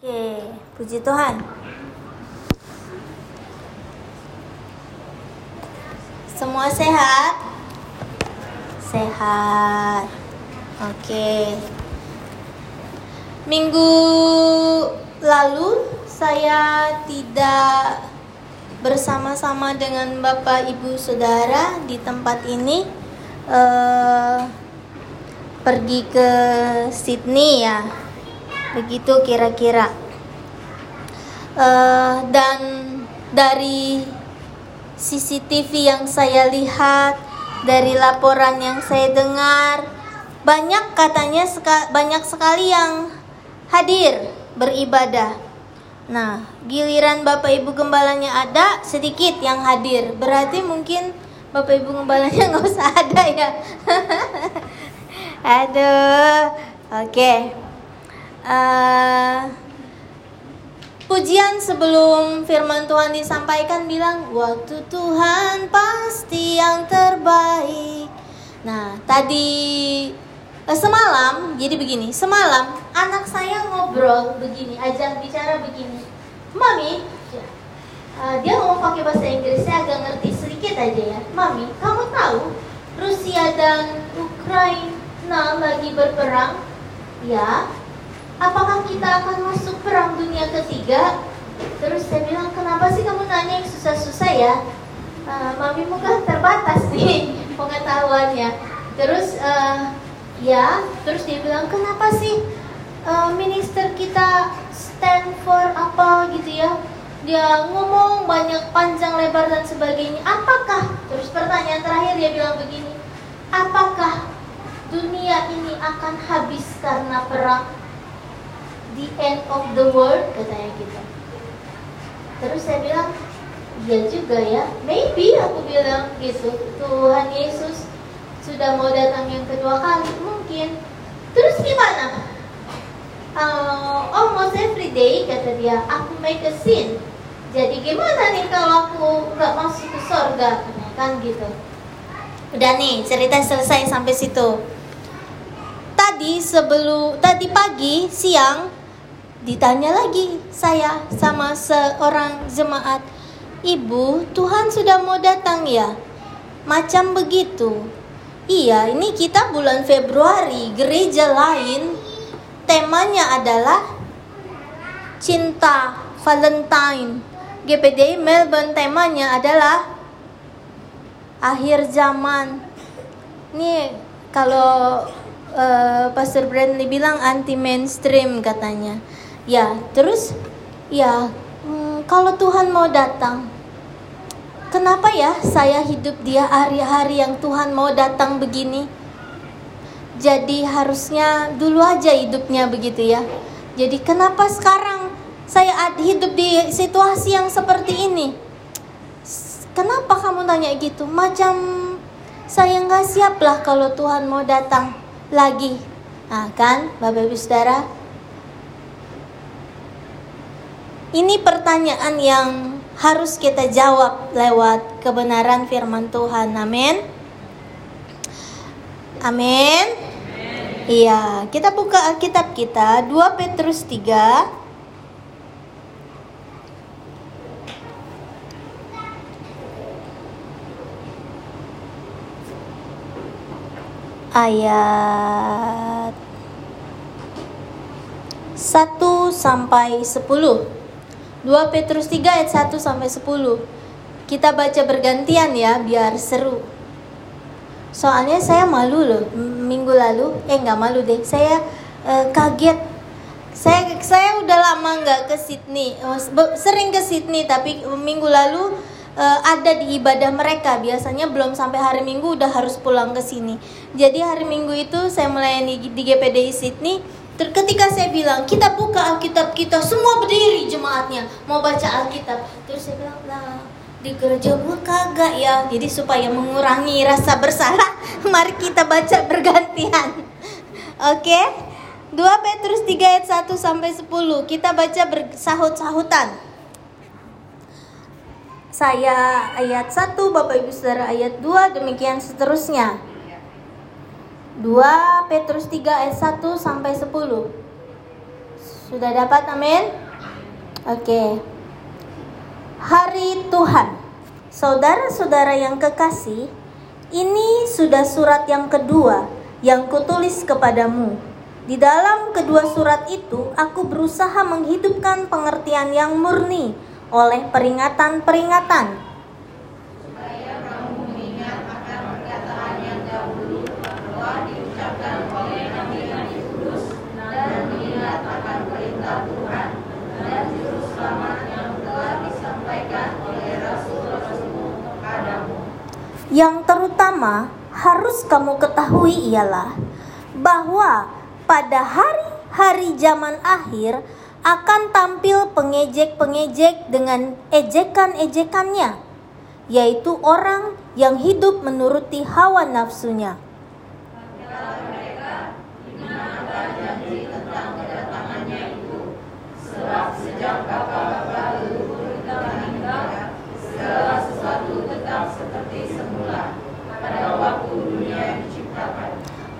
Oke, puji Tuhan. Semua sehat? Sehat. Oke. Minggu lalu saya tidak bersama-sama dengan Bapak Ibu Saudara di tempat ini eh, pergi ke Sydney ya begitu kira-kira. Uh, dan dari CCTV yang saya lihat dari laporan yang saya dengar banyak katanya seka, banyak sekali yang hadir beribadah. Nah giliran bapak ibu gembalanya ada sedikit yang hadir. Berarti mungkin bapak ibu gembalanya nggak usah ada ya. Aduh oke. okay. Uh, pujian sebelum firman Tuhan disampaikan bilang waktu Tuhan pasti yang terbaik. Nah, tadi uh, semalam jadi begini, semalam anak saya ngobrol begini, ajak bicara begini. Mami, uh, dia mau pakai bahasa Inggris, saya agak ngerti sedikit aja ya. Mami, kamu tahu Rusia dan Ukraina lagi berperang? Ya, apakah kita akan masuk perang dunia ketiga? Terus saya bilang, kenapa sih kamu nanya yang susah-susah ya? Uh, mami muka terbatas nih pengetahuannya. Terus uh, ya, terus dia bilang, kenapa sih uh, minister kita stand for apa gitu ya? Dia ngomong banyak panjang lebar dan sebagainya. Apakah? Terus pertanyaan terakhir dia bilang begini, apakah dunia ini akan habis karena perang? The end of the world katanya gitu. Terus saya bilang iya juga ya maybe aku bilang gitu. Tuhan Yesus sudah mau datang yang kedua kali mungkin. Terus gimana? Uh, almost every day kata dia aku make a sin jadi gimana nih kalau aku nggak masuk ke surga kan gitu. Udah nih cerita selesai sampai situ. Tadi sebelum tadi pagi siang Ditanya lagi saya sama seorang jemaat, "Ibu, Tuhan sudah mau datang ya?" Macam begitu. Iya, ini kita bulan Februari, gereja lain temanya adalah cinta Valentine. GPD Melbourne temanya adalah akhir zaman. Nih kalau uh, Pastor Brandley bilang anti mainstream katanya. Ya, terus ya hmm, kalau Tuhan mau datang, kenapa ya saya hidup dia hari-hari yang Tuhan mau datang begini? Jadi harusnya dulu aja hidupnya begitu ya. Jadi kenapa sekarang saya hidup di situasi yang seperti ini? Kenapa kamu tanya gitu? Macam saya nggak siap lah kalau Tuhan mau datang lagi. Nah kan, Bapak Ibu Saudara, Ini pertanyaan yang harus kita jawab lewat kebenaran firman Tuhan. Amin. Amin. Iya, kita buka Alkitab kita 2 Petrus 3 ayat 1 sampai 10. 2 Petrus 3 ayat 1 sampai 10. Kita baca bergantian ya biar seru. Soalnya saya malu loh minggu lalu, eh nggak malu deh. Saya uh, kaget. Saya saya udah lama nggak ke Sydney, sering ke Sydney tapi minggu lalu uh, ada di ibadah mereka. Biasanya belum sampai hari Minggu udah harus pulang ke sini. Jadi hari Minggu itu saya melayani di GPDI Sydney ketika saya bilang kita buka Alkitab kita semua berdiri jemaatnya. Mau baca Alkitab terus saya bilang lah di gereja gue kagak ya. Jadi supaya mengurangi rasa bersalah mari kita baca bergantian. Oke? Okay? 2 Petrus 3 ayat 1 sampai 10 kita baca bersahut-sahutan. Saya ayat 1 Bapak Ibu Saudara ayat 2 demikian seterusnya 2 Petrus 3 ayat 1 sampai 10. Sudah dapat amin? Oke. Hari Tuhan. Saudara-saudara yang kekasih, ini sudah surat yang kedua yang kutulis kepadamu. Di dalam kedua surat itu, aku berusaha menghidupkan pengertian yang murni oleh peringatan-peringatan Yang terutama harus kamu ketahui ialah bahwa pada hari-hari zaman akhir akan tampil pengejek-pengejek dengan ejekan-ejekannya, yaitu orang yang hidup menuruti hawa nafsunya.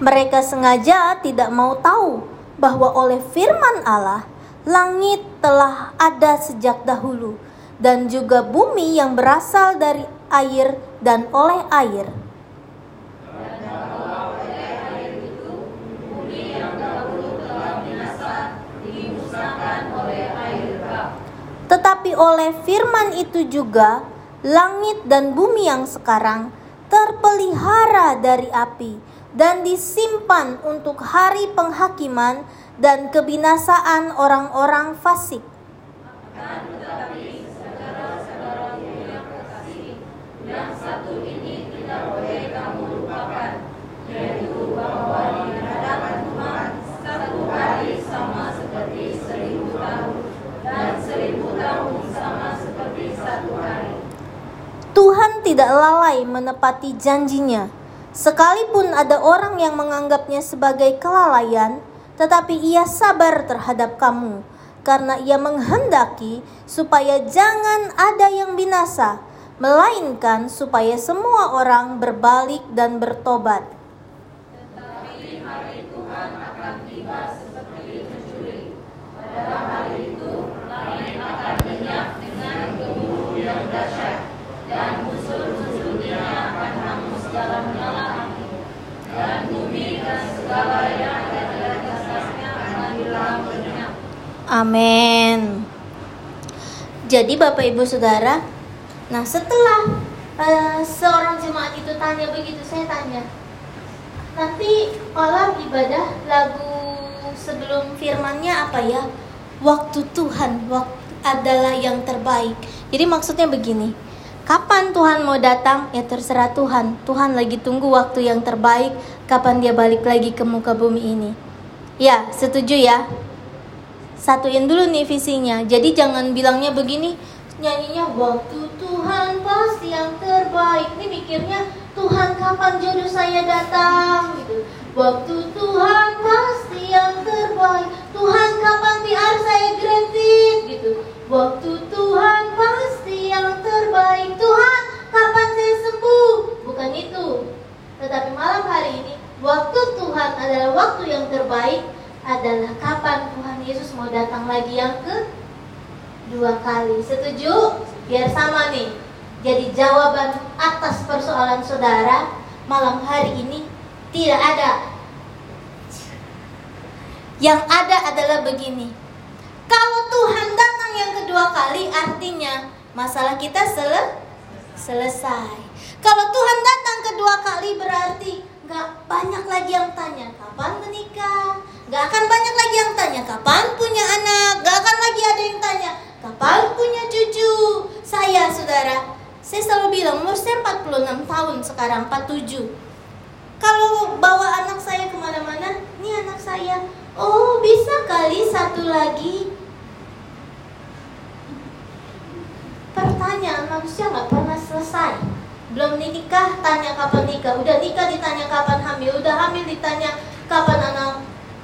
Mereka sengaja tidak mau tahu bahwa oleh firman Allah langit telah ada sejak dahulu dan juga bumi yang berasal dari air dan oleh air. Tetapi oleh firman itu juga langit dan bumi yang sekarang terpelihara dari api dan disimpan untuk hari penghakiman dan kebinasaan orang-orang fasik. Tuhan tidak lalai menepati janjinya Sekalipun ada orang yang menganggapnya sebagai kelalaian, tetapi ia sabar terhadap kamu, karena ia menghendaki supaya jangan ada yang binasa, melainkan supaya semua orang berbalik dan bertobat. Tetapi hari Tuhan akan tiba seperti mencuri. Pada hari itu, langit akan lenyap dengan gemuruh yang dahsyat, dan musuh-musuhnya akan hangus dalam nyala dan bumi dan segala yang ada di atasnya akan hilang lenyap. Amin. Jadi Bapak Ibu Saudara, nah setelah uh, seorang jemaat itu tanya begitu, saya tanya, nanti malam ibadah lagu sebelum firmannya apa ya? Waktu Tuhan, waktu adalah yang terbaik. Jadi maksudnya begini, Kapan Tuhan mau datang? Ya terserah Tuhan. Tuhan lagi tunggu waktu yang terbaik. Kapan dia balik lagi ke muka bumi ini? Ya, setuju ya. Satuin dulu nih visinya. Jadi jangan bilangnya begini, nyanyinya waktu Tuhan pasti yang terbaik. Ini mikirnya Tuhan kapan jodoh saya datang gitu. Waktu Tuhan pasti yang terbaik. Tuhan kapan PR saya granted gitu. Waktu Tuhan pasti yang terbaik. Tuhan kapan saya sembuh? Bukan itu. Tetapi malam hari ini waktu Tuhan adalah waktu yang terbaik adalah kapan Tuhan Yesus mau datang lagi yang ke dua kali. Setuju? Biar sama nih. Jadi jawaban atas persoalan saudara malam hari ini tidak ada. Yang ada adalah begini. Kalau Tuhan datang yang kedua kali artinya masalah kita sele selesai. Kalau Tuhan datang kedua kali berarti nggak banyak lagi yang tanya kapan menikah, nggak akan banyak lagi yang tanya kapan punya anak, nggak akan lagi ada yang tanya kapan punya cucu. Saya saudara, saya selalu bilang umur saya 46 tahun sekarang 47 kalau bawa anak saya ke mana-mana, ini anak saya, oh bisa kali satu lagi. Pertanyaan manusia nggak pernah selesai. Belum nikah, tanya kapan nikah. Udah nikah ditanya kapan hamil. Udah hamil ditanya kapan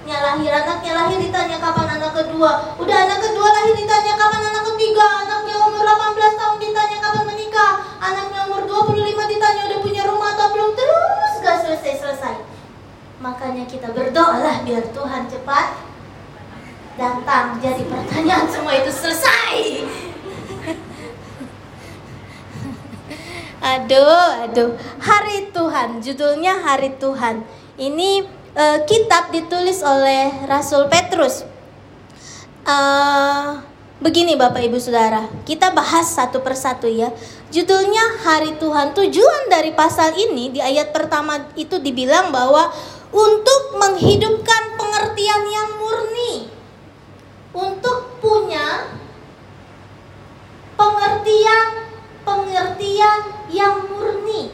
anaknya lahir. Anaknya lahir ditanya kapan anak kedua. Udah anak kedua lahir ditanya kapan anak ketiga. Anaknya umur 18 tahun ditanya kapan menikah. Anaknya umur 25 ditanya udah punya rumah atau belum. Terus gak selesai-selesai. Makanya kita berdoalah biar Tuhan cepat datang. Jadi pertanyaan semua itu selesai. aduh, aduh. Hari Tuhan, judulnya Hari Tuhan. Ini uh, kitab ditulis oleh Rasul Petrus. Uh, begini Bapak Ibu Saudara, kita bahas satu persatu ya. Judulnya Hari Tuhan. Tujuan dari pasal ini di ayat pertama itu dibilang bahwa untuk menghidupkan pengertian yang murni. Untuk punya pengertian pengertian yang murni.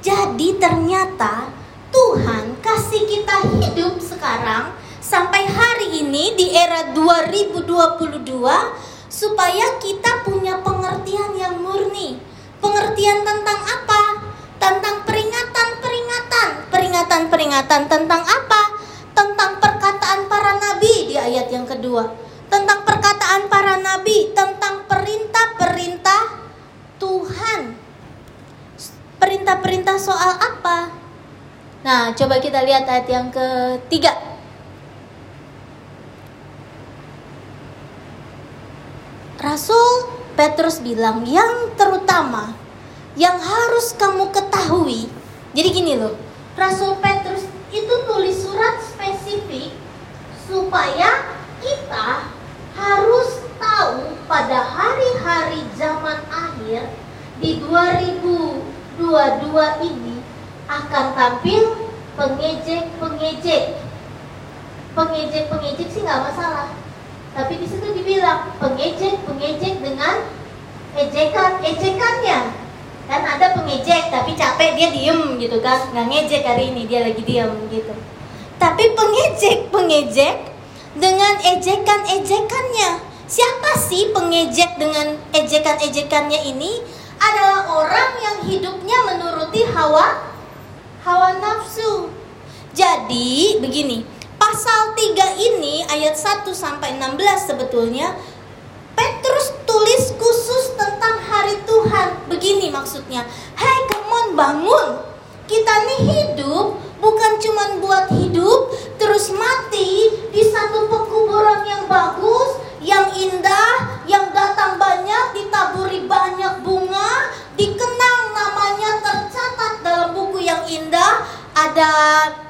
Jadi ternyata Tuhan kasih kita hidup sekarang sampai hari ini di era 2022 supaya kita punya pengertian yang murni. Pengertian tentang apa? Tentang peringatan-peringatan. Peringatan-peringatan tentang apa? Tentang perkataan para nabi di ayat yang kedua. Tentang perkataan para nabi, tentang perintah-perintah Tuhan. Perintah-perintah soal apa? Nah, coba kita lihat ayat yang ketiga. Rasul Petrus bilang yang terutama yang harus kamu ketahui. Jadi gini loh, Rasul Petrus itu tulis surat spesifik supaya kita harus tahu pada hari-hari zaman akhir di 2022 ini akan tampil pengejek-pengejek. Pengejek-pengejek sih nggak masalah. Tapi di situ dibilang pengejek-pengejek dengan ejekan-ejekannya. Kan ada pengejek tapi capek dia diem gitu kan, nggak ngejek hari ini dia lagi diem gitu. Tapi pengejek-pengejek dengan ejekan-ejekannya. Siapa sih pengejek dengan ejekan-ejekannya ini? Adalah orang yang hidupnya menuruti hawa hawa nafsu. Jadi begini, pasal 3 ini ayat 1 sampai 16 sebetulnya Petrus tulis khusus tentang hari Tuhan. Begini maksudnya, "Hai, come bangun. Kita nih hidup bukan cuma buat hidup terus mati di satu pekuburan yang bagus, yang indah, yang datang banyak, ditaburi banyak bunga, dikenang namanya tercatat dalam buku yang indah, ada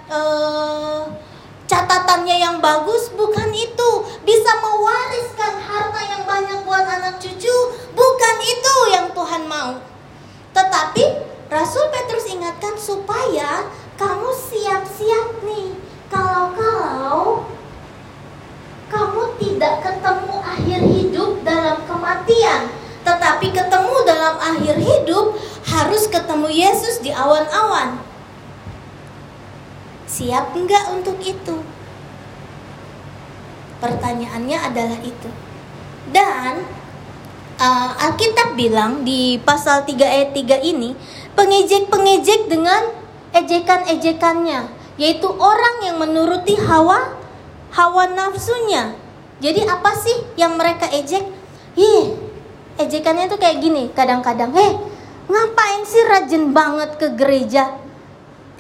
uh, catatannya yang bagus, bukan itu. Bisa mewariskan harta yang banyak buat anak cucu, bukan itu yang Tuhan mau. Tetapi Rasul Petrus ingatkan supaya kamu siap-siap nih. Kalau-kalau kamu tidak ketemu akhir hidup dalam kematian, tetapi ketemu dalam akhir hidup harus ketemu Yesus di awan-awan. Siap enggak untuk itu? Pertanyaannya adalah itu. Dan uh, Alkitab bilang di pasal 3 ayat 3 ini, pengejek-pengejek dengan ejekan-ejekannya, yaitu orang yang menuruti hawa hawa nafsunya. Jadi apa sih yang mereka ejek? Ih, ejekannya tuh kayak gini kadang-kadang. Eh, ngapain sih rajin banget ke gereja?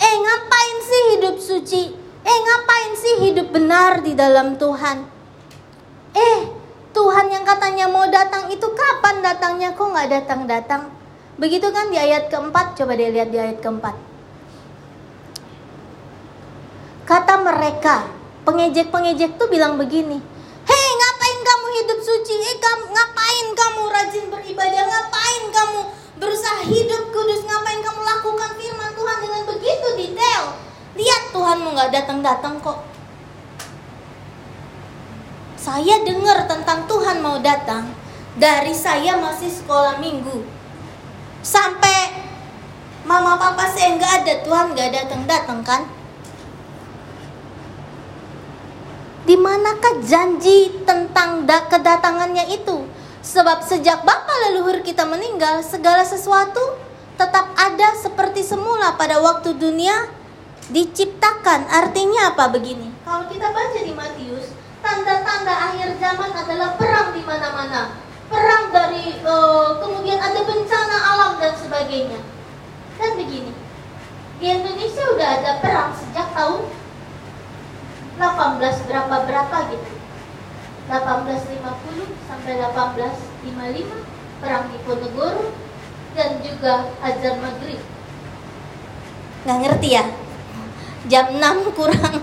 Eh, ngapain sih hidup suci? Eh, ngapain sih hidup benar di dalam Tuhan? Eh, Tuhan yang katanya mau datang itu kapan datangnya? Kok nggak datang-datang? Begitu kan di ayat keempat, coba deh lihat di ayat keempat. Kata mereka, pengejek-pengejek tuh bilang begini, Hei ngapain kamu hidup suci? Eh kamu, ngapain kamu rajin beribadah? Ngapain kamu berusaha hidup kudus? Ngapain kamu lakukan firman Tuhan dengan begitu detail? Lihat Tuhanmu nggak datang-datang kok. Saya dengar tentang Tuhan mau datang dari saya masih sekolah minggu sampai mama papa saya nggak ada Tuhan nggak datang-datang kan? Di manakah janji tentang kedatangannya itu? Sebab sejak bapa leluhur kita meninggal, segala sesuatu tetap ada seperti semula pada waktu dunia diciptakan. Artinya apa begini? Kalau kita baca di Matius, tanda-tanda akhir zaman adalah perang di mana-mana. Perang dari uh, kemudian ada bencana alam dan sebagainya. Kan begini. Di Indonesia udah ada perang sejak tahun 18 18 berapa berapa gitu. 1850 sampai 1855 perang di Ponegoro dan juga azan maghrib. Nggak ngerti ya? Jam 6 kurang.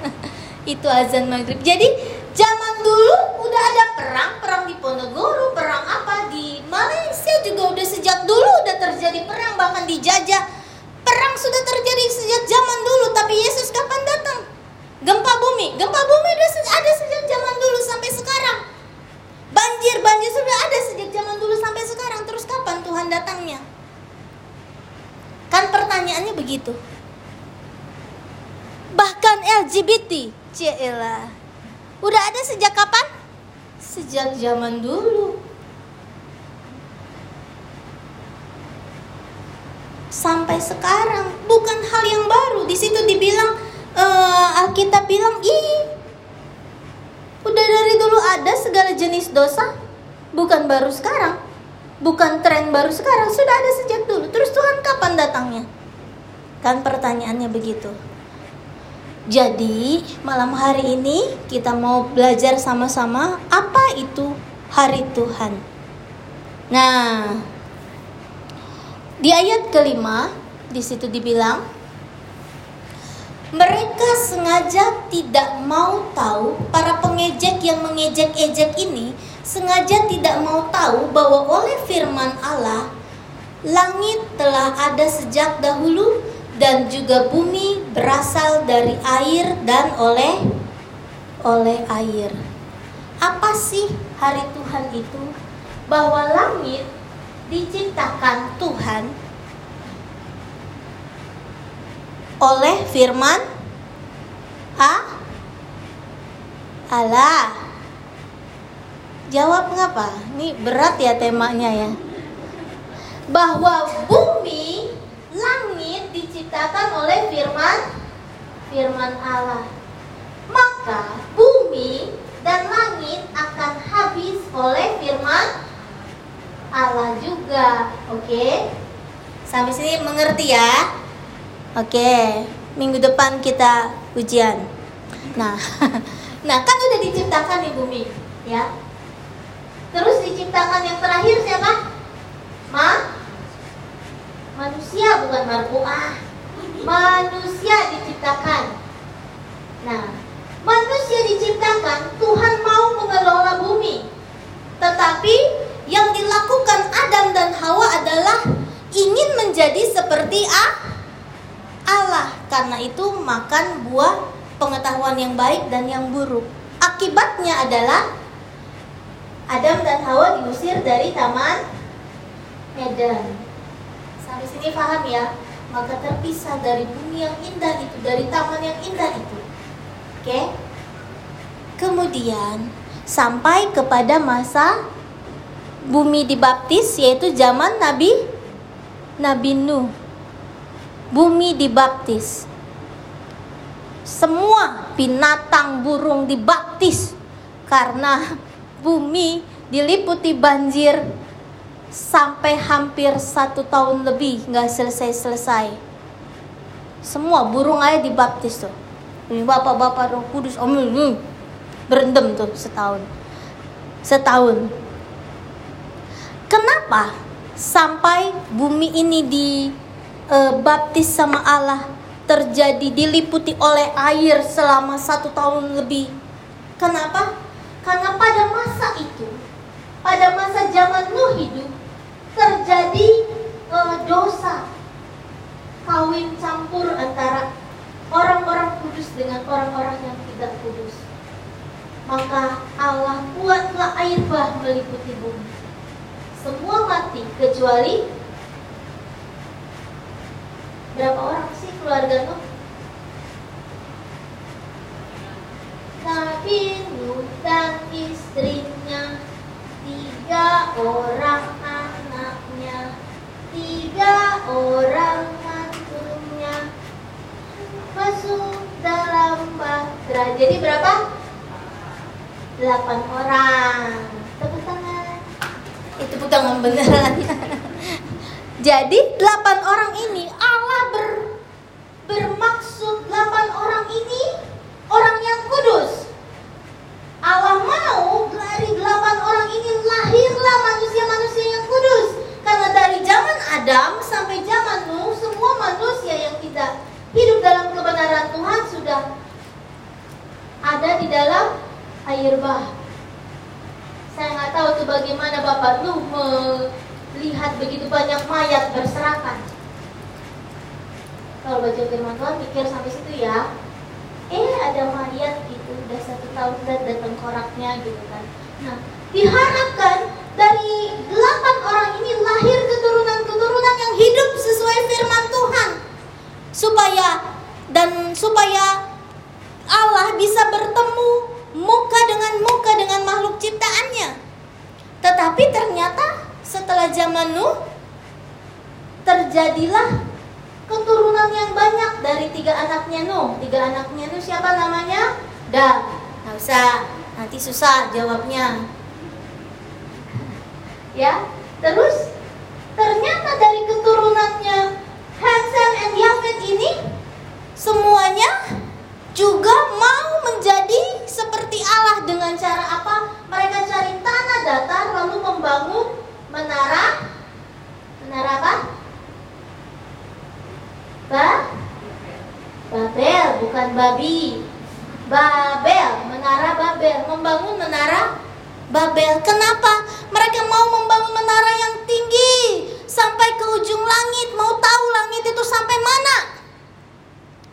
Itu azan maghrib. Jadi zaman dulu udah ada perang perang di Ponegoro perang apa? Di Malaysia juga udah sejak dulu udah terjadi perang bahkan dijajah perang sudah terjadi sejak zaman dulu tapi Yesus kapan datang gempa bumi. Gempa bumi udah ada sejak zaman dulu sampai sekarang. Banjir banjir sudah ada sejak zaman dulu sampai sekarang. Terus kapan Tuhan datangnya? Kan pertanyaannya begitu. Bahkan LGBT Cielah udah ada sejak kapan? Sejak zaman dulu. Sampai sekarang. Bukan hal yang baru. Di situ dibilang uh, Alkitab bilang ih udah dari dulu ada segala jenis dosa. Bukan baru sekarang. Bukan tren baru sekarang. Sudah ada sejak dulu. Terus Tuhan kapan datangnya? Kan pertanyaannya begitu. Jadi, malam hari ini kita mau belajar sama-sama apa itu hari Tuhan. Nah, di ayat kelima, di situ dibilang, mereka sengaja tidak mau tahu, para pengejek yang mengejek-ejek ini sengaja tidak mau tahu bahwa oleh firman Allah, langit telah ada sejak dahulu dan juga bumi berasal dari air dan oleh oleh air. Apa sih hari Tuhan itu? Bahwa langit diciptakan Tuhan oleh firman A Allah. Jawab ngapa? Ini berat ya temanya ya. Bahwa bumi, langit diciptakan oleh firman firman Allah. Maka bumi dan langit akan habis oleh firman Allah juga. Oke? Sampai sini mengerti ya? Oke. Minggu depan kita ujian. Nah, nah kan udah diciptakan di bumi, ya. Terus diciptakan yang terakhir siapa? Ma? manusia bukan marfuah manusia diciptakan nah manusia diciptakan Tuhan mau mengelola bumi tetapi yang dilakukan Adam dan Hawa adalah ingin menjadi seperti Allah karena itu makan buah pengetahuan yang baik dan yang buruk akibatnya adalah Adam dan Hawa diusir dari taman Eden Sampai sini paham ya? Maka terpisah dari bumi yang indah itu, dari taman yang indah itu. Oke? Kemudian sampai kepada masa bumi dibaptis yaitu zaman Nabi Nabi Nuh. Bumi dibaptis. Semua binatang burung dibaptis karena bumi diliputi banjir sampai hampir satu tahun lebih nggak selesai-selesai. Semua burung aja dibaptis tuh. Ini bapak-bapak roh kudus, om berendam tuh setahun. Setahun. Kenapa sampai bumi ini dibaptis sama Allah terjadi diliputi oleh air selama satu tahun lebih? Kenapa? Karena pada masa itu, pada masa zaman Nuh hidup, terjadi uh, dosa kawin campur antara orang-orang kudus dengan orang-orang yang tidak kudus. Maka Allah buatlah air bah meliputi bumi. Semua mati kecuali berapa orang sih keluarga Nuh? Nabi Nuh dan istrinya tiga orang tiga orang mantunya masuk dalam bahtera. Jadi berapa? Delapan orang. Tepuk tangan. Itu tepuk tangan beneran. Jadi delapan orang ini Allah ber, bermaksud delapan orang ini orang yang kudus. Allah mau dari delapan orang ini lahirlah manusia-manusia yang kudus. Karena dari zaman Adam sampai zaman Nuh semua manusia yang tidak hidup dalam kebenaran Tuhan sudah ada di dalam air bah. Saya nggak tahu tuh bagaimana Bapak Nuh begitu banyak mayat berserakan. Kalau baca firman Tuhan pikir sampai situ ya. Eh ada mayat gitu, udah satu tahun dan datang koraknya gitu kan. Nah, diharapkan dari delapan orang ini lahir keturunan-keturunan yang hidup sesuai firman Tuhan. Supaya dan supaya Allah bisa bertemu muka dengan muka dengan makhluk ciptaannya. Tetapi ternyata setelah zaman Nuh terjadilah keturunan yang banyak dari tiga anaknya Nuh. Tiga anaknya Nuh siapa namanya? Dah, nggak usah, nanti susah jawabnya. Ya, terus ternyata dari keturunannya Hansel and Yafet ini semuanya juga mau menjadi seperti Allah dengan cara apa? Mereka cari tanah datar lalu membangun menara menara apa? Ba? Babel, bukan babi. Babel, menara Babel, membangun menara Babel. Kenapa? Mereka mau membangun menara yang tinggi sampai ke ujung langit, mau tahu langit itu sampai mana?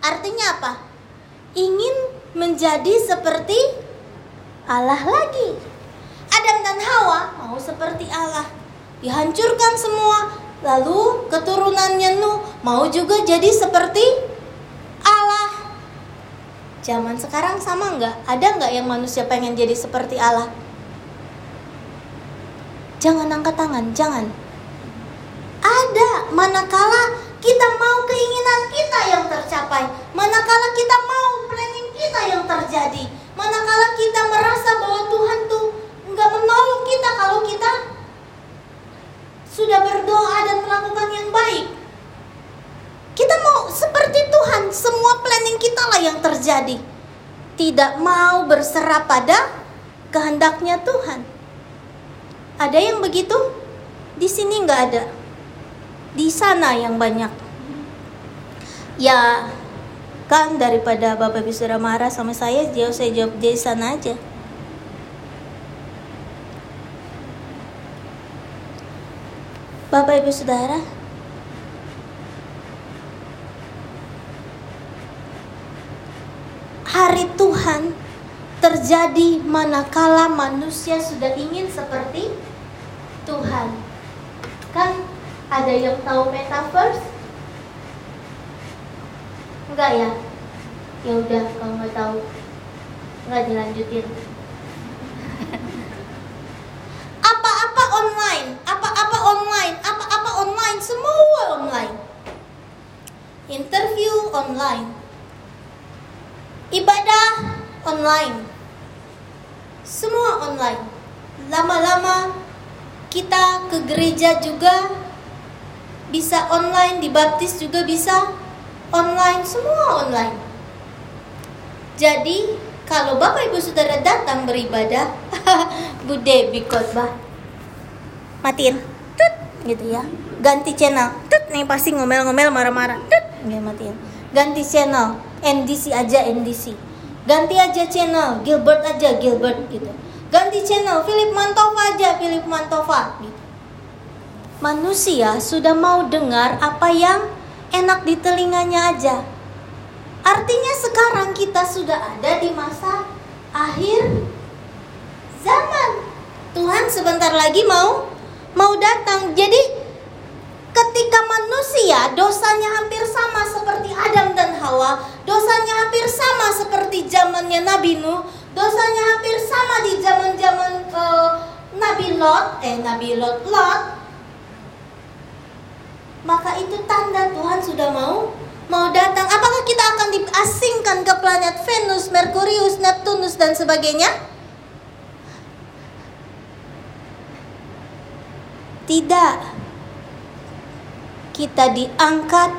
Artinya apa? ingin menjadi seperti Allah lagi. Adam dan Hawa mau seperti Allah. Dihancurkan semua. Lalu keturunannya Nuh mau juga jadi seperti Allah. Zaman sekarang sama nggak? Ada nggak yang manusia pengen jadi seperti Allah? Jangan angkat tangan, jangan. Ada, manakala kita mau keinginan kita yang tercapai, manakala kita mau planning kita yang terjadi, manakala kita merasa bahwa Tuhan tuh nggak menolong kita kalau kita sudah berdoa dan melakukan yang baik. Kita mau seperti Tuhan, semua planning kita lah yang terjadi. Tidak mau berserah pada kehendaknya Tuhan. Ada yang begitu? Di sini nggak ada di sana yang banyak. Ya, kan daripada Bapak Ibu sudah marah sama saya, jauh saya jawab di sana aja. Bapak Ibu Saudara, hari Tuhan terjadi manakala manusia sudah ingin seperti Tuhan. Kan ada yang tahu metaverse? Enggak ya? Ya udah kalau nggak tahu nggak dilanjutin. Apa-apa online, apa-apa online, apa-apa online, semua online. Interview online. Ibadah online. Semua online. Lama-lama kita ke gereja juga bisa online, dibaptis juga bisa online, semua online. Jadi, kalau Bapak Ibu Saudara datang beribadah, Bude khotbah. Matiin. Tut gitu ya. Ganti channel. Tut nih pasti ngomel-ngomel marah-marah. Tut nggak matiin. Ganti channel. NDC aja NDC. Ganti aja channel. Gilbert aja Gilbert gitu. Ganti channel. Philip Mantova aja Philip Mantova gitu manusia sudah mau dengar apa yang enak di telinganya aja. Artinya sekarang kita sudah ada di masa akhir zaman. Tuhan sebentar lagi mau mau datang. Jadi ketika manusia dosanya hampir sama seperti Adam dan Hawa, dosanya hampir sama seperti zamannya Nabi Nuh, dosanya hampir sama di zaman-zaman uh, Nabi Lot, eh Nabi Lot Lot maka itu tanda Tuhan sudah mau mau datang. Apakah kita akan diasingkan ke planet Venus, Merkurius, Neptunus dan sebagainya? Tidak. Kita diangkat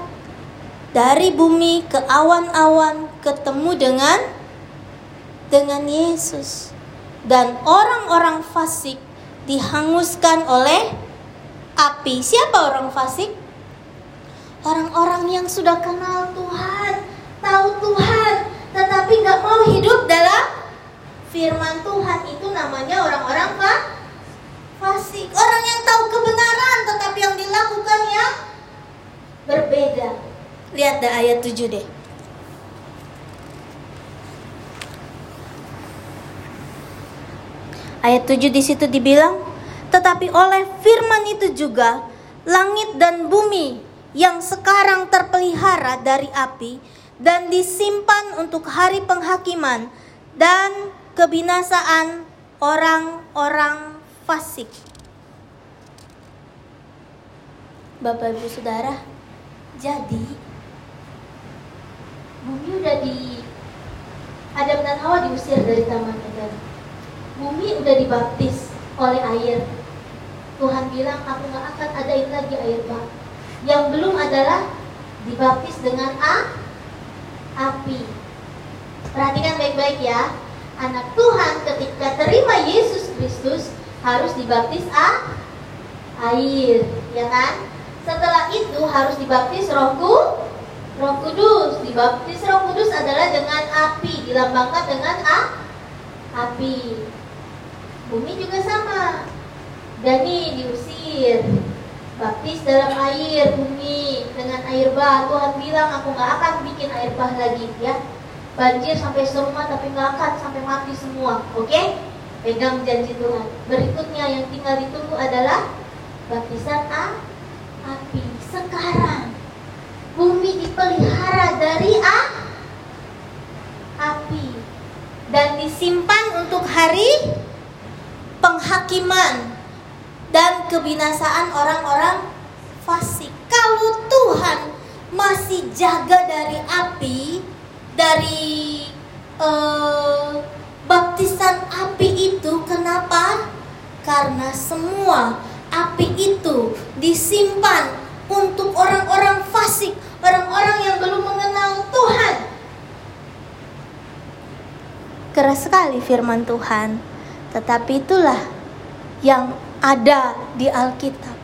dari bumi ke awan-awan ketemu dengan dengan Yesus dan orang-orang fasik dihanguskan oleh api. Siapa orang fasik? Orang-orang yang sudah kenal Tuhan, tahu Tuhan, tetapi nggak mau hidup dalam firman Tuhan itu namanya orang-orang orang yang tahu kebenaran tetapi yang dilakukan yang berbeda. Lihat dah ayat 7 deh. Ayat 7 di situ dibilang, tetapi oleh firman itu juga langit dan bumi yang sekarang terpelihara dari api dan disimpan untuk hari penghakiman dan kebinasaan orang-orang fasik. Bapak Ibu Saudara, jadi bumi udah di Adam dan Hawa diusir dari Taman Eden. Bumi udah dibaptis oleh air. Tuhan bilang aku nggak akan adain lagi air bah. Yang belum adalah dibaptis dengan a api. Perhatikan baik-baik ya. Anak Tuhan ketika terima Yesus Kristus harus dibaptis a air, ya kan? Setelah itu harus dibaptis Rohku Roh Kudus. Dibaptis Roh Kudus adalah dengan api, dilambangkan dengan a api. Bumi juga sama. Dani diusir. Baptis dalam air bumi dengan air bah. Tuhan bilang aku nggak akan bikin air bah lagi ya. Banjir sampai serumah tapi nggak akan sampai mati semua. Oke? Okay? Pegang janji Tuhan. Berikutnya yang tinggal ditunggu adalah baptisan a api. Sekarang bumi dipelihara dari a api dan disimpan untuk hari penghakiman dan kebinasaan orang-orang fasik. Kalau Tuhan masih jaga dari api, dari uh, baptisan api itu, kenapa? Karena semua api itu disimpan untuk orang-orang fasik, orang-orang yang belum mengenal Tuhan. Keras sekali firman Tuhan, tetapi itulah yang ada di Alkitab.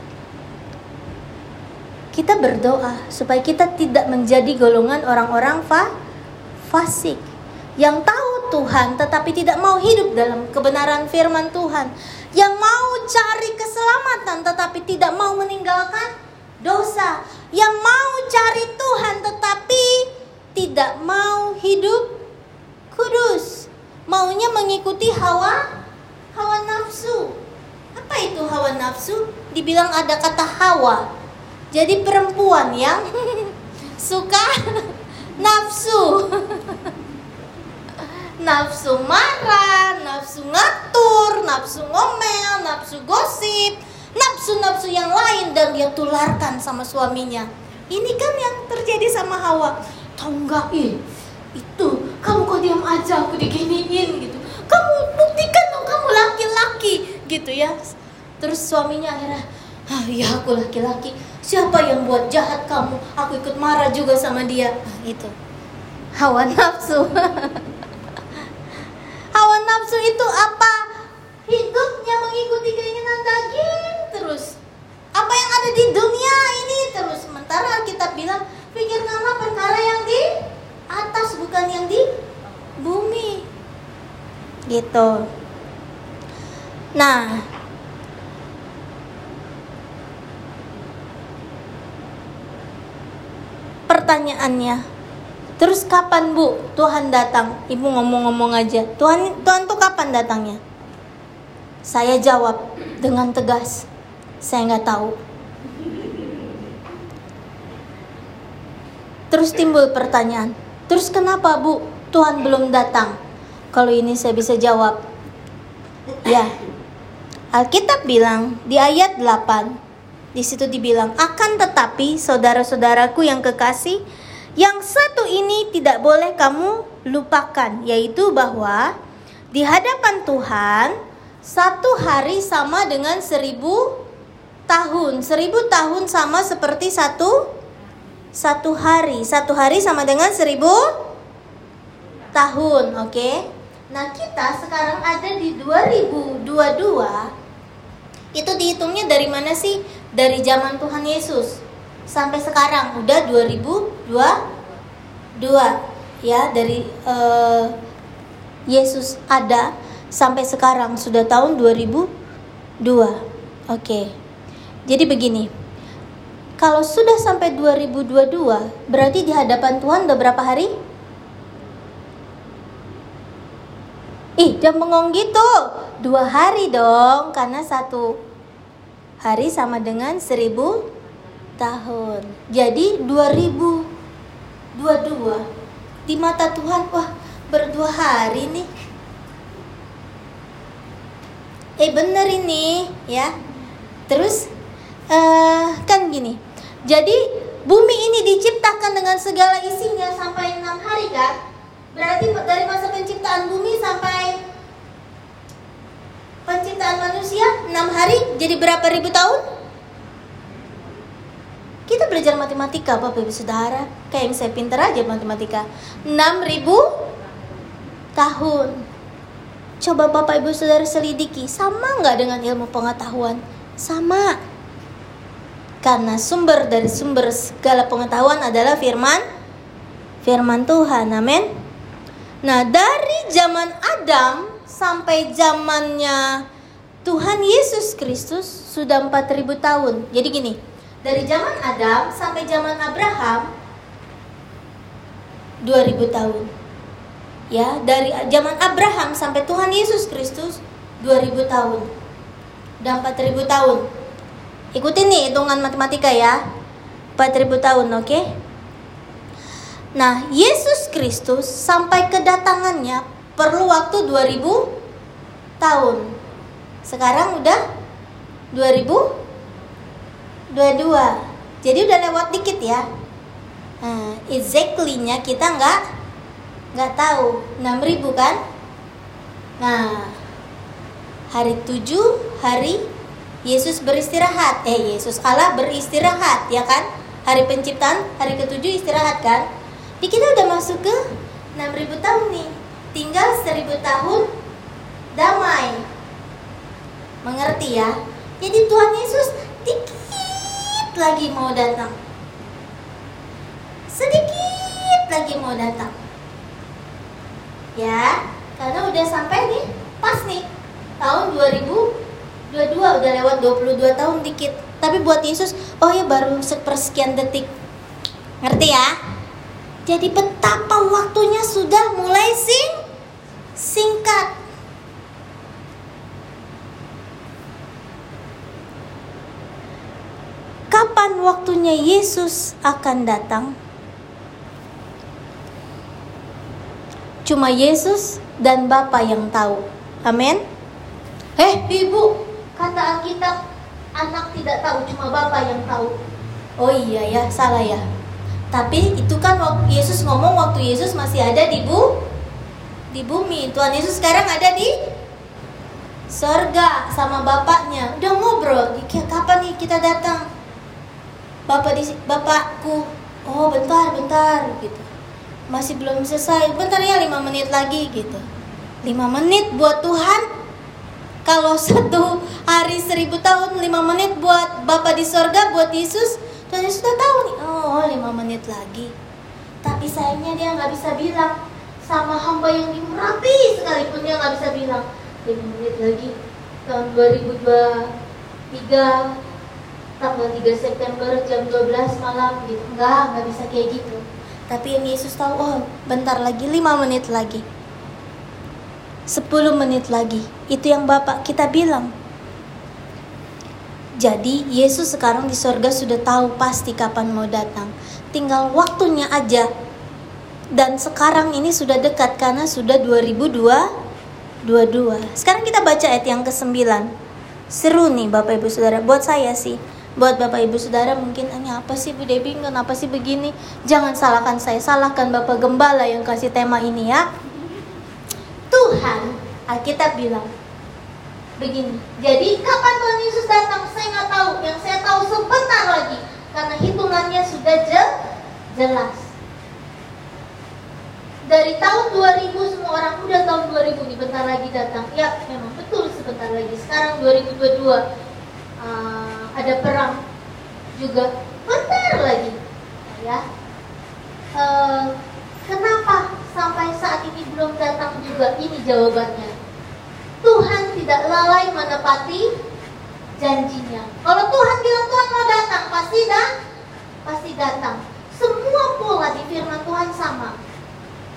Kita berdoa supaya kita tidak menjadi golongan orang-orang fa fasik yang tahu Tuhan tetapi tidak mau hidup dalam kebenaran firman Tuhan, yang mau cari keselamatan tetapi tidak mau meninggalkan dosa, yang mau cari Tuhan tetapi tidak mau hidup kudus, maunya mengikuti hawa hawa nafsu. Apa itu hawa nafsu? Dibilang ada kata hawa. Jadi perempuan yang suka nafsu. nafsu marah, nafsu ngatur, nafsu ngomel, nafsu gosip, nafsu-nafsu yang lain dan dia tularkan sama suaminya. Ini kan yang terjadi sama Hawa. Tahu nggak? Ih, itu kamu kok diam aja aku diginiin gitu. Kamu buktikan dong kamu laki-laki gitu ya terus suaminya akhirnya ah ya aku laki-laki siapa yang buat jahat kamu aku ikut marah juga sama dia nah, itu hawa nafsu hawa nafsu itu apa? Hidupnya mengikuti keinginan daging terus. Apa yang ada di dunia ini terus. Sementara kita bilang pikirkanlah perkara yang di atas bukan yang di bumi. Gitu. Nah, pertanyaannya, terus kapan Bu Tuhan datang? Ibu ngomong-ngomong aja. Tuhan Tuhan tuh kapan datangnya? Saya jawab dengan tegas, saya nggak tahu. Terus timbul pertanyaan, terus kenapa Bu Tuhan belum datang? Kalau ini saya bisa jawab, ya Alkitab bilang di ayat 8 di situ dibilang akan tetapi saudara-saudaraku yang kekasih yang satu ini tidak boleh kamu lupakan yaitu bahwa di hadapan Tuhan satu hari sama dengan seribu tahun seribu tahun sama seperti satu satu hari satu hari sama dengan seribu tahun oke okay? nah kita sekarang ada di 2022 itu dihitungnya dari mana sih? Dari zaman Tuhan Yesus sampai sekarang udah 2022 ya dari uh, Yesus ada sampai sekarang sudah tahun 2002. Oke. Jadi begini. Kalau sudah sampai 2022, berarti di hadapan Tuhan beberapa hari? Ih, jangan bengong gitu. Dua hari dong, karena satu hari sama dengan seribu tahun. Jadi 2022 di mata Tuhan, wah berdua hari nih. Eh bener ini ya. Terus uh, kan gini. Jadi bumi ini diciptakan dengan segala isinya sampai enam hari kan? Berarti dari masa penciptaan bumi sampai penciptaan manusia enam hari jadi berapa ribu tahun? Kita belajar matematika Bapak Ibu Saudara. Kayak yang saya pintar aja matematika. Ribu tahun. Coba Bapak Ibu Saudara selidiki Sama nggak dengan ilmu pengetahuan? Sama. Karena sumber dari sumber segala pengetahuan adalah firman Firman Tuhan, amin. Nah dari zaman Adam sampai zamannya Tuhan Yesus Kristus sudah 4000 tahun. Jadi gini, dari zaman Adam sampai zaman Abraham 2000 tahun. Ya, dari zaman Abraham sampai Tuhan Yesus Kristus 2000 tahun. Dan 4000 tahun. Ikutin nih hitungan matematika ya. 4000 tahun, oke? Okay? Nah, Yesus Kristus sampai kedatangannya perlu waktu 2000 tahun. Sekarang udah 2000 dua-dua. Jadi udah lewat dikit ya. Nah, exactly-nya kita nggak nggak tahu. 6000 kan? Nah hari tujuh hari Yesus beristirahat. Eh Yesus Allah beristirahat ya kan? Hari penciptaan hari ketujuh istirahat kan? Di kita udah masuk ke 6000 tahun nih. Tinggal 1000 tahun damai. Mengerti ya? Jadi Tuhan Yesus dikit lagi mau datang. Sedikit lagi mau datang. Ya, karena udah sampai nih, pas nih. Tahun 2022 udah lewat 22 tahun dikit. Tapi buat Yesus, oh ya baru sepersekian detik. Ngerti ya? Jadi betapa waktunya sudah mulai sing singkat. Kapan waktunya Yesus akan datang? Cuma Yesus dan Bapa yang tahu. Amin. Eh, Ibu, kata Alkitab, anak tidak tahu, cuma Bapa yang tahu. Oh iya ya, salah ya. Tapi itu kan waktu Yesus ngomong waktu Yesus masih ada di bu di bumi. Tuhan Yesus sekarang ada di sorga sama bapaknya. Udah ngobrol, kapan nih kita datang? Bapak di bapakku oh bentar bentar gitu. Masih belum selesai. Bentar ya lima menit lagi gitu. Lima menit buat Tuhan? Kalau satu hari seribu tahun lima menit buat bapak di sorga buat Yesus Tuhan Yesus sudah tahu nih. Oh lima menit lagi. Tapi sayangnya dia nggak bisa bilang sama hamba yang dimurapi sekalipun dia nggak bisa bilang. Lima menit lagi tahun 2023 tanggal 3 September jam 12 malam gitu. Enggak nggak bisa kayak gitu. Tapi yang Yesus tahu oh bentar lagi 5 menit lagi. 10 menit lagi. Itu yang Bapak kita bilang. Jadi Yesus sekarang di sorga sudah tahu pasti kapan mau datang. Tinggal waktunya aja. Dan sekarang ini sudah dekat karena sudah 2022 sekarang kita baca ayat yang ke-9 seru nih Bapak Ibu Saudara. Buat saya sih buat Bapak Ibu Saudara mungkin hanya apa sih Bu Debbie? Kenapa sih begini? Jangan salahkan saya salahkan Bapak Gembala yang kasih tema ini ya. Tuhan Alkitab bilang begini jadi kapan Tuhan Yesus datang? Saya nggak tahu. Yang saya tahu sebentar lagi karena hitungannya sudah je jelas. Dari tahun 2000 semua orang udah tahun 2000 nih bentar lagi datang. Ya memang betul sebentar lagi. Sekarang 2022 uh, ada perang juga bentar lagi ya e, kenapa sampai saat ini belum datang juga ini jawabannya Tuhan tidak lalai menepati janjinya. Kalau Tuhan bilang Tuhan mau datang, pasti dah, pasti datang. Semua pola di firman Tuhan sama.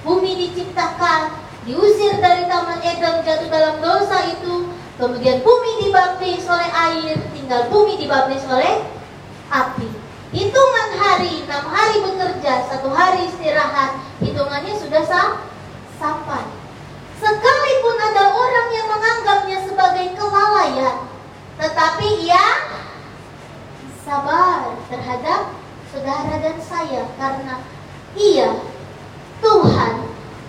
Bumi diciptakan, diusir dari Taman Eden jatuh dalam dosa itu, kemudian bumi dibaptis oleh air, tinggal bumi dibaptis oleh api. Hitungan hari, enam hari bekerja, satu hari istirahat, hitungannya sudah sah, sampai. Sekalipun ada orang yang menganggapnya sebagai kelalaian, tetapi ia sabar terhadap saudara dan saya karena ia Tuhan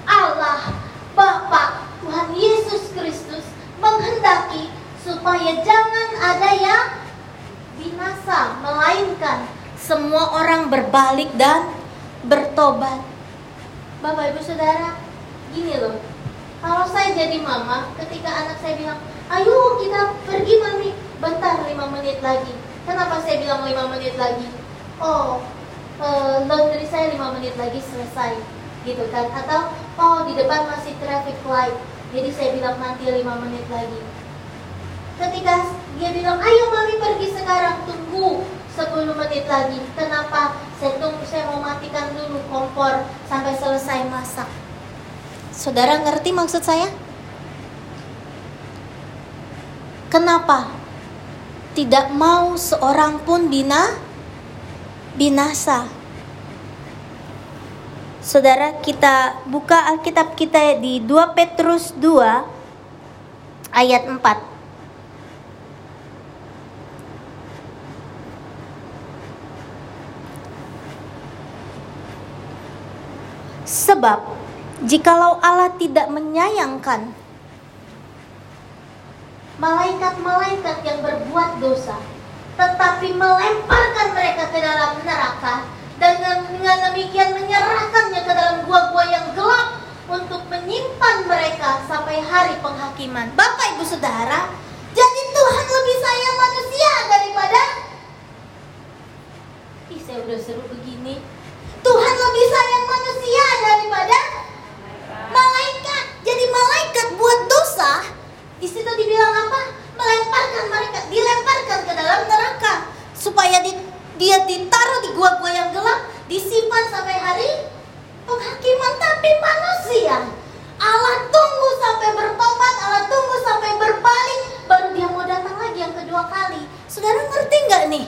Allah Bapa Tuhan Yesus Kristus menghendaki supaya jangan ada yang binasa melainkan semua orang berbalik dan bertobat. Bapak Ibu Saudara, gini loh. Kalau saya jadi mama, ketika anak saya bilang, ayo kita pergi mami, bentar lima menit lagi. Kenapa saya bilang lima menit lagi? Oh, uh, laundry saya lima menit lagi selesai, gitu kan? Atau oh di depan masih traffic light, jadi saya bilang nanti lima menit lagi. Ketika dia bilang, ayo mami pergi sekarang, tunggu 10 menit lagi. Kenapa? Saya tunggu, saya mau matikan dulu kompor sampai selesai masak. Saudara ngerti maksud saya? Kenapa? Tidak mau seorang pun bina binasa. Saudara, kita buka Alkitab kita di 2 Petrus 2 ayat 4. Sebab jikalau Allah tidak menyayangkan malaikat-malaikat yang berbuat dosa, tetapi melemparkan mereka ke dalam neraka dan dengan demikian menyerahkannya ke dalam gua-gua yang gelap untuk menyimpan mereka sampai hari penghakiman. Bapak Ibu Saudara, jadi Tuhan lebih sayang manusia daripada Ih, saya udah seru begini. Tuhan lebih sayang manusia daripada malaikat. Jadi malaikat buat dosa, di situ dibilang apa? Melemparkan mereka, dilemparkan ke dalam neraka supaya di, dia ditaruh di gua-gua yang gelap, disimpan sampai hari penghakiman. Tapi manusia, Allah tunggu sampai bertobat, Allah tunggu sampai berbalik, baru dia mau datang lagi yang kedua kali. Saudara ngerti nggak nih?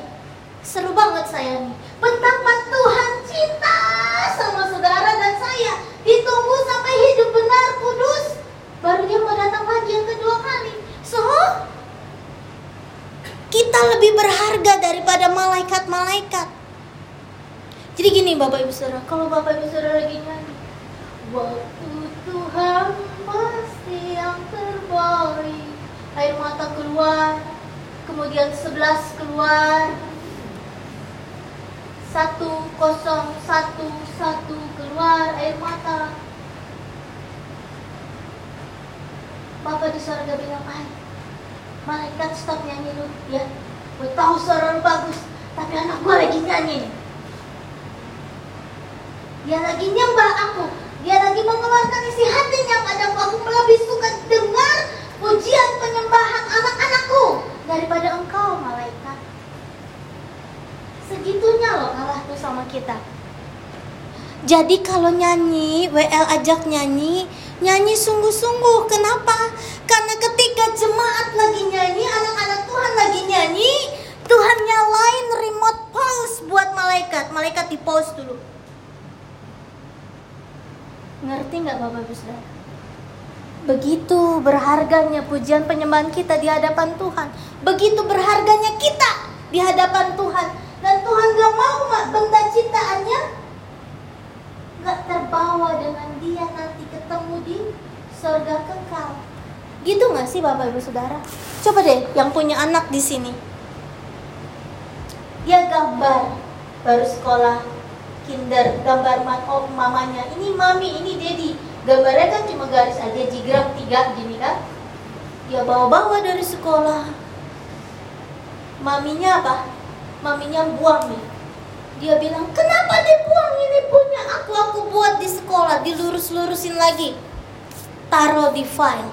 Seru banget saya nih. Betapa Tuhan cinta sama saudara dan saya. Ditunggu sampai hidup benar, kudus. Baru dia mau datang lagi yang kedua kali. So, kita lebih berharga daripada malaikat-malaikat. Jadi gini Bapak Ibu Saudara, kalau Bapak Ibu Saudara lagi nyanyi, waktu Tuhan pasti yang terbaik. Air mata keluar, kemudian sebelas keluar, satu kosong satu satu keluar air mata Bapak di surga bilang ay malaikat stop nyanyi lu ya gue tahu suara lu bagus tapi anak gue lagi nyanyi dia lagi nyembah aku dia lagi mengeluarkan isi hatinya padaku aku lebih suka dengar pujian penyembahan anak-anakku daripada engkau malaikat Segitunya loh Allah tuh sama kita. Jadi kalau nyanyi, WL ajak nyanyi, nyanyi sungguh-sungguh. Kenapa? Karena ketika jemaat lagi nyanyi, anak-anak Tuhan lagi nyanyi, Tuhan nyalain remote pause buat malaikat. Malaikat di pause dulu. Ngerti nggak Bapak Ibu Saudara? Begitu berharganya pujian penyembahan kita di hadapan Tuhan. Begitu berharganya kita di hadapan Tuhan dan Tuhan gak mau mak benda ciptaannya gak terbawa dengan dia nanti ketemu di surga kekal. Gitu gak sih Bapak Ibu Saudara? Coba deh yang punya anak di sini. Dia gambar baru sekolah kinder gambar oh, mamanya ini mami ini dedi gambarnya kan cuma garis aja jigram tiga gini kan dia bawa-bawa dari sekolah maminya apa maminya buang nih dia bilang kenapa dibuang ini punya aku aku buat di sekolah dilurus-lurusin lagi. Taruh di file.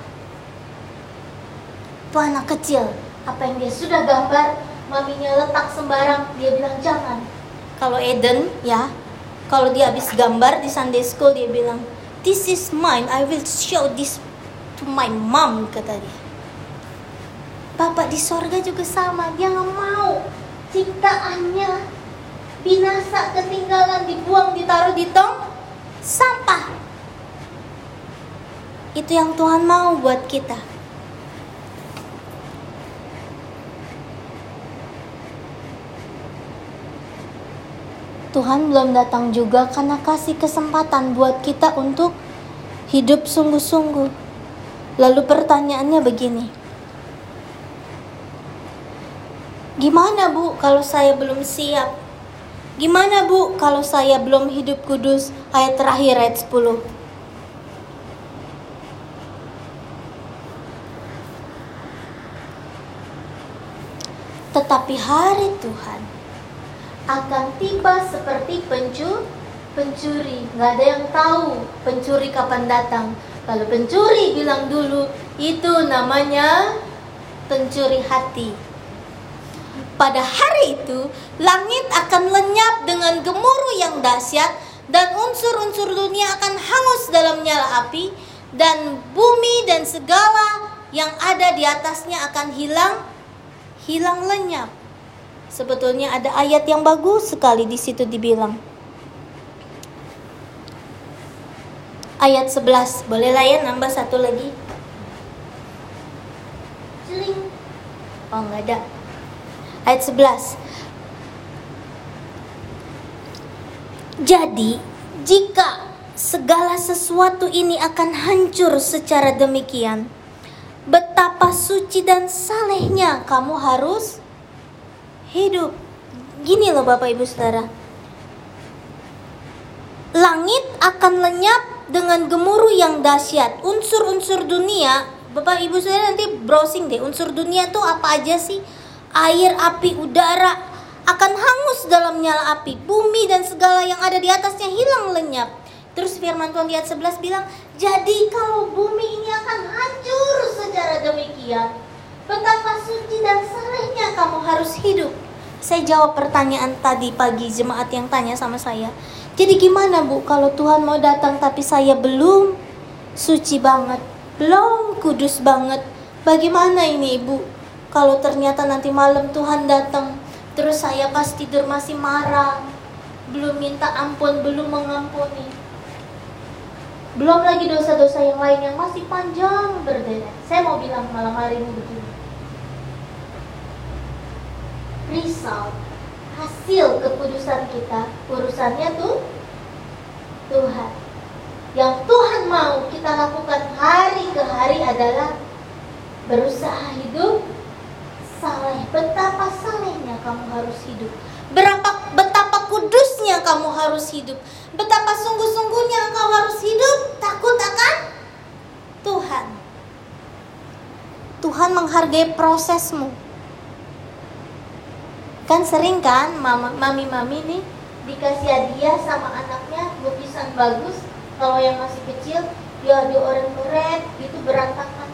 Itu anak kecil. Apa yang dia sudah gambar maminya letak sembarang dia bilang jangan. Kalau Eden ya kalau dia habis gambar di Sunday School dia bilang this is mine I will show this to my mom kata dia. Bapak di sorga juga sama dia nggak mau. Ciptaannya binasa ketinggalan dibuang ditaruh di tong sampah itu yang Tuhan mau buat kita Tuhan belum datang juga karena kasih kesempatan buat kita untuk hidup sungguh-sungguh. Lalu pertanyaannya begini. Gimana Bu kalau saya belum siap? Gimana Bu kalau saya belum hidup kudus? Ayat terakhir ayat 10. Tetapi hari Tuhan akan tiba seperti pencuri pencuri nggak ada yang tahu pencuri kapan datang kalau pencuri bilang dulu itu namanya pencuri hati pada hari itu langit akan lenyap dengan gemuruh yang dahsyat dan unsur-unsur dunia akan hangus dalam nyala api dan bumi dan segala yang ada di atasnya akan hilang hilang lenyap Sebetulnya ada ayat yang bagus sekali di situ dibilang. Ayat 11, boleh lah ya nambah satu lagi. Oh enggak ada. Ayat 11. Jadi, jika segala sesuatu ini akan hancur secara demikian, betapa suci dan salehnya kamu harus hidup. Gini loh Bapak Ibu Saudara. Langit akan lenyap dengan gemuruh yang dahsyat. Unsur-unsur dunia, Bapak Ibu Saudara nanti browsing deh. Unsur dunia tuh apa aja sih? Air, api, udara akan hangus dalam nyala api. Bumi dan segala yang ada di atasnya hilang lenyap. Terus firman Tuhan di ayat 11 bilang, "Jadi kalau bumi ini akan hancur secara demikian, betapa suci dan salehnya kamu harus hidup." Saya jawab pertanyaan tadi pagi jemaat yang tanya sama saya. Jadi gimana Bu kalau Tuhan mau datang tapi saya belum suci banget, belum kudus banget. Bagaimana ini Ibu? Kalau ternyata nanti malam Tuhan datang, terus saya pas tidur masih marah, belum minta ampun, belum mengampuni. Belum lagi dosa-dosa yang lain yang masih panjang berderet. Saya mau bilang malam hari ini begini result hasil keputusan kita urusannya tuh Tuhan yang Tuhan mau kita lakukan hari ke hari adalah berusaha hidup betapa salehnya kamu harus hidup. Berapa betapa kudusnya kamu harus hidup. Betapa sungguh-sungguhnya engkau harus hidup takut akan Tuhan. Tuhan menghargai prosesmu. Kan sering kan mami-mami nih dikasih hadiah sama anaknya lukisan bagus. Kalau yang masih kecil dia ada orang coret itu berantakan.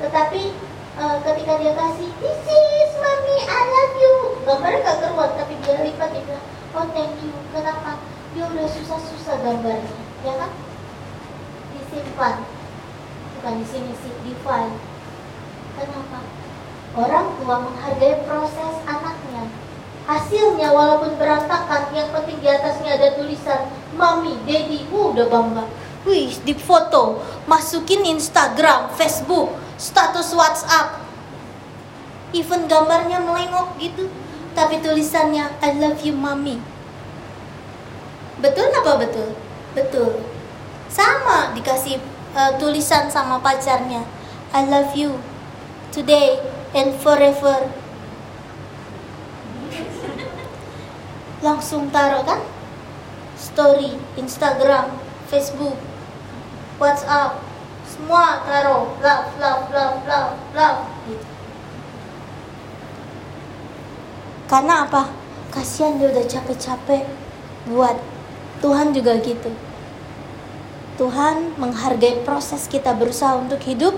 Tetapi e, ketika dia kasih this is mami I love you. Gambarnya gak keruan tapi dia lipat dia bilang oh thank you. Kenapa? Dia udah susah-susah gambarnya ya kan? Disimpan. Bukan di sini sih di file. Kenapa? Orang tua menghargai proses anaknya. Hasilnya walaupun berantakan, yang penting di atasnya ada tulisan Mami, Daddy, uh, udah bangga. Wih, di foto, masukin Instagram, Facebook, status WhatsApp. Even gambarnya melengok gitu, tapi tulisannya I love you mami. Betul apa betul? Betul. Sama dikasih uh, tulisan sama pacarnya. I love you today and forever langsung taruh kan story Instagram Facebook WhatsApp semua taruh. Love love love love love gitu karena apa? Kasihan dia udah capek-capek buat Tuhan juga gitu. Tuhan menghargai proses kita berusaha untuk hidup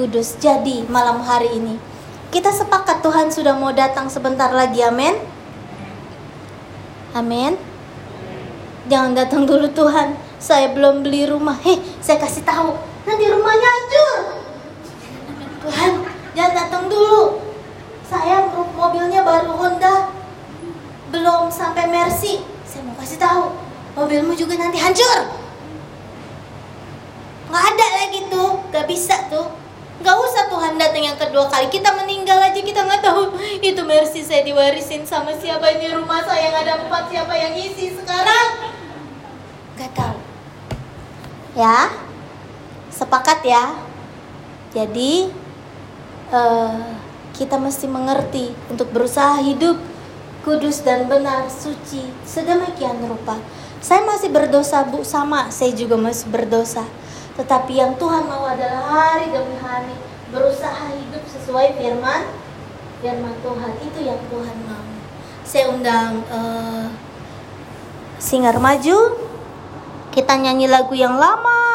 kudus jadi malam hari ini. Kita sepakat Tuhan sudah mau datang sebentar lagi, amin. Amin. Jangan datang dulu Tuhan. Saya belum beli rumah. Hei, saya kasih tahu. Nanti rumahnya hancur. Tuhan, jangan datang dulu. Saya mobilnya baru Honda. Belum sampai Mercy. Saya mau kasih tahu. Mobilmu juga nanti hancur. Nggak ada lagi tuh. Gak bisa tuh. Gak usah Tuhan datang yang kedua kali Kita meninggal aja kita nggak tahu Itu mercy saya diwarisin sama siapa ini rumah saya yang ada empat Siapa yang isi sekarang Gak tahu Ya Sepakat ya Jadi uh, Kita mesti mengerti Untuk berusaha hidup Kudus dan benar, suci Sedemikian rupa Saya masih berdosa bu Sama saya juga masih berdosa tetapi yang Tuhan mau adalah hari demi hari berusaha hidup sesuai firman firman Tuhan. Itu yang Tuhan mau. Saya undang uh, singer maju kita nyanyi lagu yang lama.